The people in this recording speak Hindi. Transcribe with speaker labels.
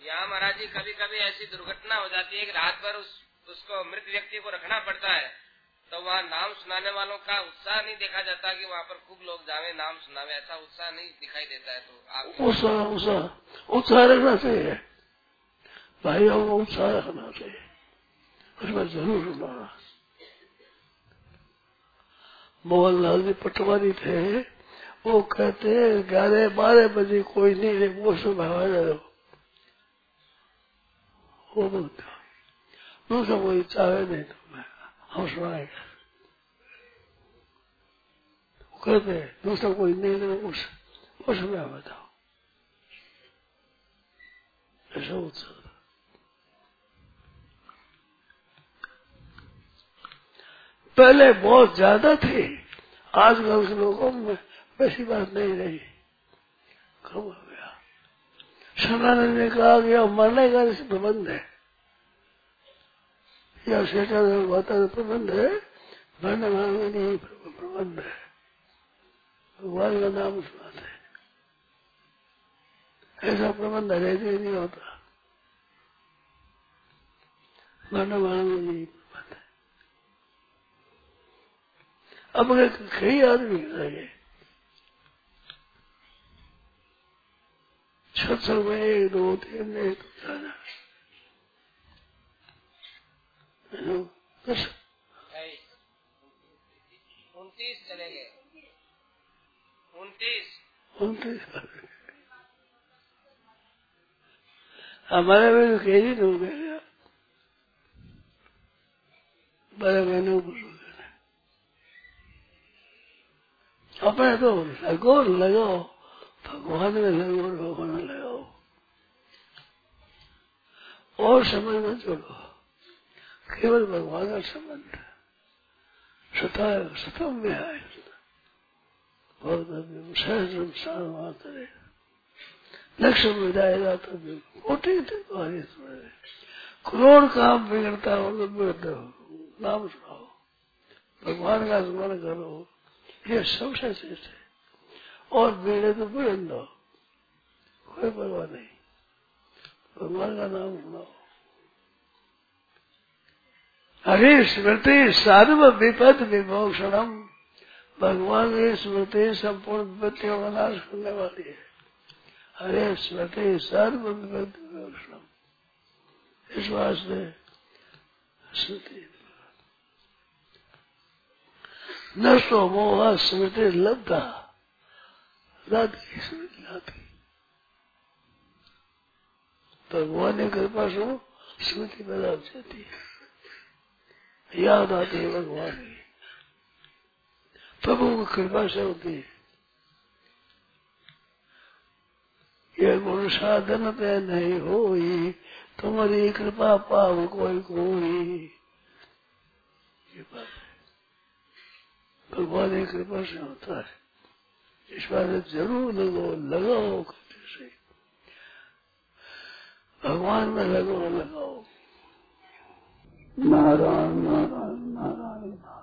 Speaker 1: यहाँ महाराज जी कभी कभी ऐसी दुर्घटना हो जाती है कि रात भर उस, उसको मृत व्यक्ति को रखना पड़ता है तो वहाँ नाम सुनाने वालों का उत्साह नहीं देखा जाता कि वहाँ पर खूब लोग जावे, नाम सुनावे, ऐसा उत्साह नहीं दिखाई देता है तो
Speaker 2: उत्साह उत्साह उत्साह रखना चाहिए। को उत्साह रखना चाहिए। उसमें ज़रूर सुनाना मोहनलाल जी पटवारी थे, वो कहते हैं ग्यारह बारह बजे कोई नहीं वो सब हमारे रहो वो बोलते दूसरा कोई चाहे, नहीं तो हम सुनाएँगे कहते दूसरा कोई नहीं रहे उस उस बताओ। ऐसा उत्सव पहले बहुत ज़्यादा थे आजकल के लोगों में वैसी बात नहीं रही। हो सनातन ने कहा कि अब मरने का प्रबंध है। या सेटा वाता प्रबंध है? मरने वाले नहीं प्रबंध है। भगवान का नाम सुनाते ऐसा प्रबंध रहते नहीं होता। मरने वाले नहीं प्रबंध है। अब कई आदमी रहे सत्संग में एक दो तीन एक जाना
Speaker 1: उनतीस
Speaker 2: हमारे में तो दिन हो गए बारह महीने ऊपर अपने तो लगो लगाओ भगवान में लगो भगवान लगाओ और समझ मत जोड़ो। केवल भगवान का संबंध सता सतम में है। जाता कोटि तुम्हारी करोड़ काम बिगड़ता हो तो बिगड़ते हो। नाम सुनाओ। भगवान का स्मरण करो। ये सबसे श्रेष्ठ है। और बिगड़े तो बिगड़ दो कोई परवाह नहीं। भगवान का नाम सुनाओ। हरे स्मृति सर्व विपद विमोक्षणम। भगवान की स्मृति संपूर्ण विपत्तियों का नाश करने वाली है। हरे स्मृति सर्व विपद विमोक्षणम। इस वास्ते स्मृति। नष्टो मोह स्मृति लब्धा स्मृति लाती भगवान की कृपा से स्मृति पैदा हो जाती है। याद आती है भगवान की। प्रभु की कृपा से होती है। ये गुण साधन पे नहीं हो तुम्हारी कृपा पाव कोई कोई। भगवान की कृपा से होता है। बार ज़रूर लगो लगाओ करते से। भगवान में लगो लगाओ। नारायण नारायण नारायण।